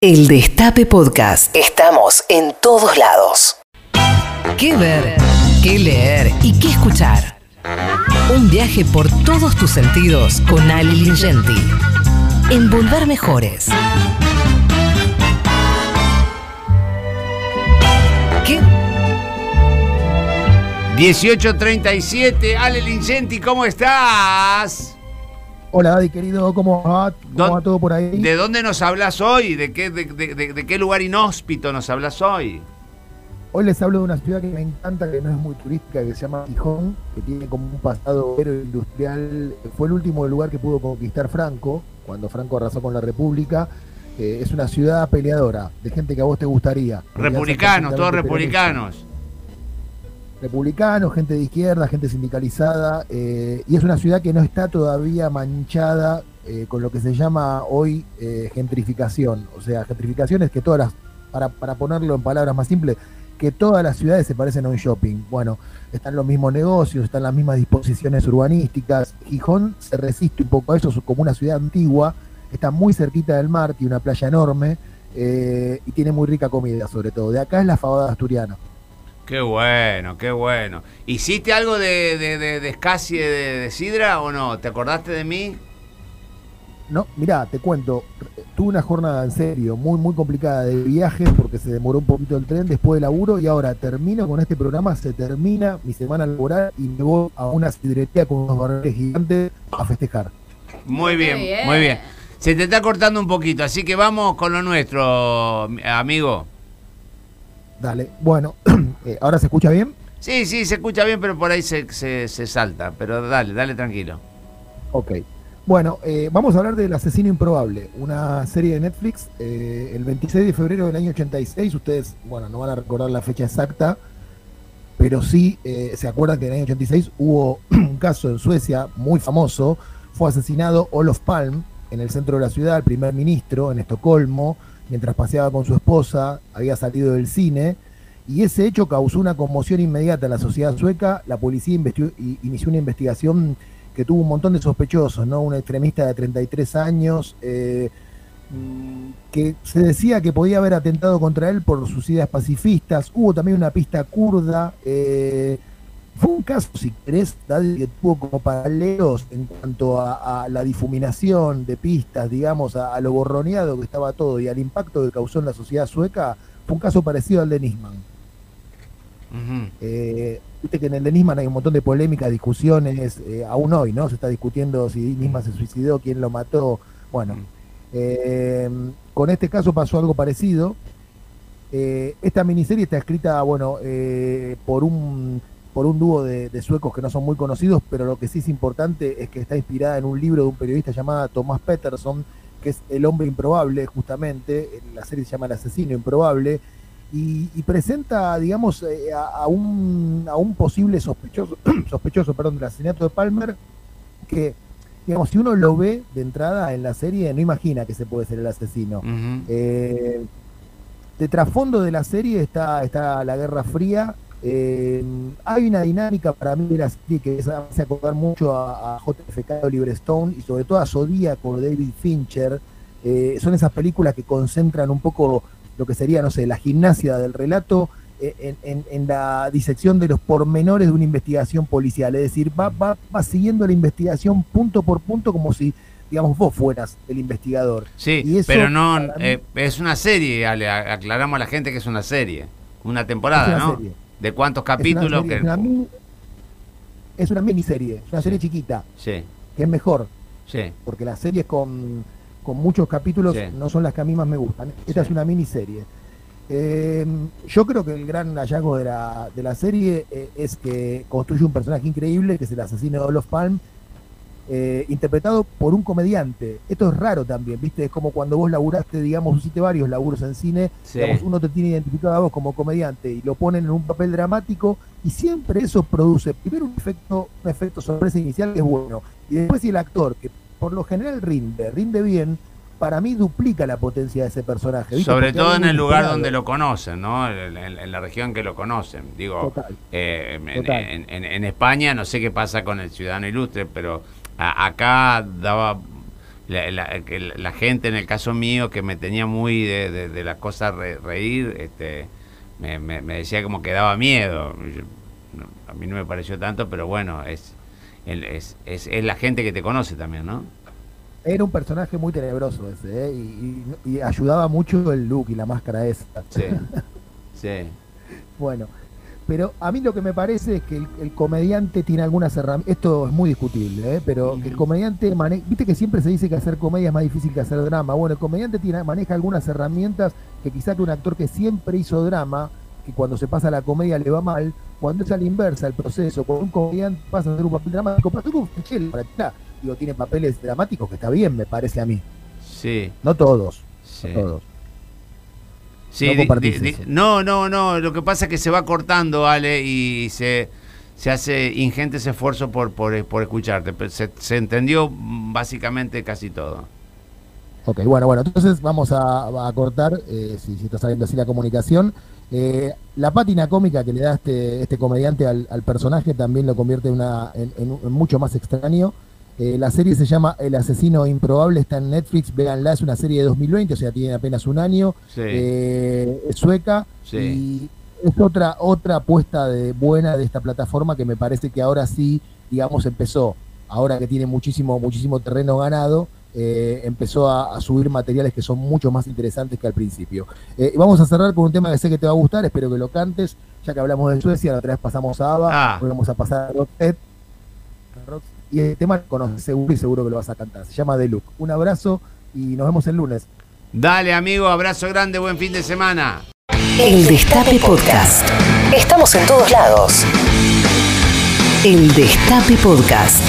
El Destape Podcast. Estamos en todos lados. ¿Qué ver? ¿Qué leer? ¿Y qué escuchar? Un viaje por todos tus sentidos con Ali Lingenti. En Volver Mejores. ¿Qué? 1837, Ale Lingenti, ¿cómo estás? Hola, Daddy, querido, ¿cómo va? ¿Cómo ¿Dó- va todo por ahí? ¿De dónde nos hablas hoy? ¿De qué, de, de- de- de qué lugar inhóspito nos hablas hoy? Hoy les hablo de una ciudad que me encanta, que no es muy turística, que se llama Gijón, que tiene como un pasado industrial. Fue el último lugar que pudo conquistar Franco, cuando Franco arrasó con la República. Eh, es una ciudad peleadora, de gente que a vos te gustaría. Republicanos, todos republicanos. Republicanos, gente de izquierda, gente sindicalizada, eh, y es una ciudad que no está todavía manchada eh, con lo que se llama hoy eh, gentrificación. O sea, gentrificación es que todas las, para, para ponerlo en palabras más simples, que todas las ciudades se parecen a un shopping. Bueno, están los mismos negocios, están las mismas disposiciones urbanísticas. Gijón se resiste un poco a eso, es como una ciudad antigua, está muy cerquita del mar, tiene una playa enorme y tiene muy rica comida sobre todo. De acá es la fabada asturiana. Qué bueno, qué bueno. ¿Hiciste algo de, de, de, de escasie de, de sidra o no? ¿Te acordaste de mí? No, mirá, te cuento, tuve una jornada en serio, muy, muy complicada de viajes porque se demoró un poquito el tren después del laburo y ahora termino con este programa, se termina mi semana laboral y me voy a una sidrería con unos barriles gigantes a festejar. Muy bien. muy bien. Se te está cortando un poquito, así que vamos con lo nuestro, amigo. Dale, bueno, eh, ¿ahora se escucha bien? Sí, sí, se escucha bien, pero por ahí se, se, se salta. Pero dale, dale tranquilo. Ok. Bueno, eh, vamos a hablar del Asesino Improbable, una serie de Netflix, eh, el 26 de febrero del año 86. Ustedes, bueno, no van a recordar la fecha exacta, pero sí eh, se acuerdan que en el año 86 hubo un caso en Suecia muy famoso. Fue asesinado Olof Palm en el centro de la ciudad, el primer ministro, en Estocolmo, mientras paseaba con su esposa, había salido del cine. Y ese hecho causó una conmoción inmediata en la sociedad sueca. La policía inició una investigación que tuvo un montón de sospechosos, ¿no? Un extremista de 33 años eh, mm, que se decía que podía haber atentado contra él por sus ideas pacifistas. Hubo también una pista kurda. eh, fue un caso, si querés, que tuvo como paralelos en cuanto a, a la difuminación de pistas, digamos, a, a lo borroneado que estaba todo y al impacto que causó en la sociedad sueca. Fue un caso parecido al de Nisman. Eh, Viste que en el de Nisman hay un montón de polémicas, discusiones, eh, aún hoy, ¿no? Se está discutiendo si Nisman se suicidó, quién lo mató. Bueno, eh, con este caso pasó algo parecido. Esta miniserie está escrita, bueno, por un por un dúo de, de suecos que no son muy conocidos, pero lo que sí es importante es que está inspirada en un libro de un periodista llamado Tomás Peterson, que es El hombre improbable, justamente. La serie se llama El asesino improbable y, y presenta, digamos, eh, a, a un, a un posible sospechoso, sospechoso perdón, del asesinato de Palmer, que, digamos, si uno lo ve de entrada en la serie, no imagina que se puede ser el asesino. Ujú. Eh, de trasfondo de la serie está, está la Guerra Fría. eh, hay una dinámica para mí de la serie que es- hace acordar mucho a, a JFK, Oliver Stone y sobre todo a Zodíaco de David Fincher. Eh, son esas películas que concentran un poco lo que sería, no sé, la gimnasia del relato eh, en, en- en la disección de los pormenores de una investigación policial. Es decir, va, va, va siguiendo la investigación punto por punto como si, digamos, vos fueras el investigador. Sí, Y eso, pero no, mí- eh, es una serie, Ale, aclaramos a la gente que es una serie, una temporada, una ¿no? serie. ¿De cuántos Es una capítulos? serie, que- es, una mini- es una miniserie, es una serie chiquita, Sí, que es mejor, sí. porque las series con, con muchos capítulos Sí. no son las que a mí más me gustan. Esta Sí. es una miniserie. Eh, yo creo que el gran hallazgo de la, de la serie eh, es que construye un personaje increíble, que es el asesino de Olof Palm, eh, interpretado por un comediante. Esto es raro también, ¿viste? Es como cuando vos laburaste, digamos, hiciste varios laburos en cine, Sí. digamos, uno te tiene identificado a vos como comediante y lo ponen en un papel dramático y siempre eso produce primero un efecto, un efecto sorpresa inicial que es bueno y después si el actor, que por lo general rinde, rinde bien, para mí duplica la potencia de ese personaje. ¿viste? Sobre Porque todo en el lugar donde lo conocen, ¿no? En, en- en la región que lo conocen. Digo, Total. eh, en, Total. en- España no sé qué pasa con el ciudadano ilustre, pero a- acá daba la, gente, en el caso mío, que me tenía muy de, de, las cosas reír, este, me, me, decía como que daba miedo. a mí no me pareció tanto, pero bueno, es, es, es, es la gente que te conoce también, ¿no? Era un personaje muy tenebroso ese, ¿eh? y, ayudaba mucho el look y la máscara esa. Sí, sí. bueno, pero a mí lo que me parece es que el, comediante tiene algunas herramientas, esto es muy discutible, ¿eh? pero el comediante, viste que siempre se dice que hacer comedia es más difícil que hacer drama. Bueno, el comediante tiene, maneja algunas herramientas que quizá que un actor que siempre hizo drama, que cuando se pasa a la comedia le va mal, cuando es a la inversa el proceso, cuando un comediante pasa a hacer un papel dramático, pasa un para digo, tiene papeles dramáticos que está bien, me parece a mí. Sí. No todos. No todos. Sí, no, no, no, lo que pasa es que se va cortando, Ale, y se, se hace ingentes esfuerzos por, por, por escucharte. Se, se, entendió básicamente casi todo. Ok, bueno, bueno, entonces vamos a, cortar, eh, si, si, está saliendo así la comunicación. Eh, la pátina cómica que le da este, este comediante al, personaje también lo convierte una, en mucho más extraño. Eh, la serie se llama El asesino improbable, está en Netflix, véanla, es una serie de 2020, o sea, tiene apenas un año, eh, es sueca y es otra, otra apuesta de, buena de esta plataforma que me parece que ahora sí, digamos, empezó, ahora que tiene muchísimo, muchísimo terreno ganado, eh, empezó a, subir materiales que son mucho más interesantes que al principio. vamos a cerrar con un tema que sé que te va a gustar, espero que lo cantes, ya que hablamos de Suecia, la otra vez pasamos a ABBA, ah. vamos a pasar a Roxette y el tema lo conoces seguro y seguro que lo vas a cantar. Se llama The Look. Un abrazo y nos vemos el lunes. Dale, amigo, abrazo grande, buen fin de semana. El Destape Podcast. Estamos en todos lados. El Destape Podcast.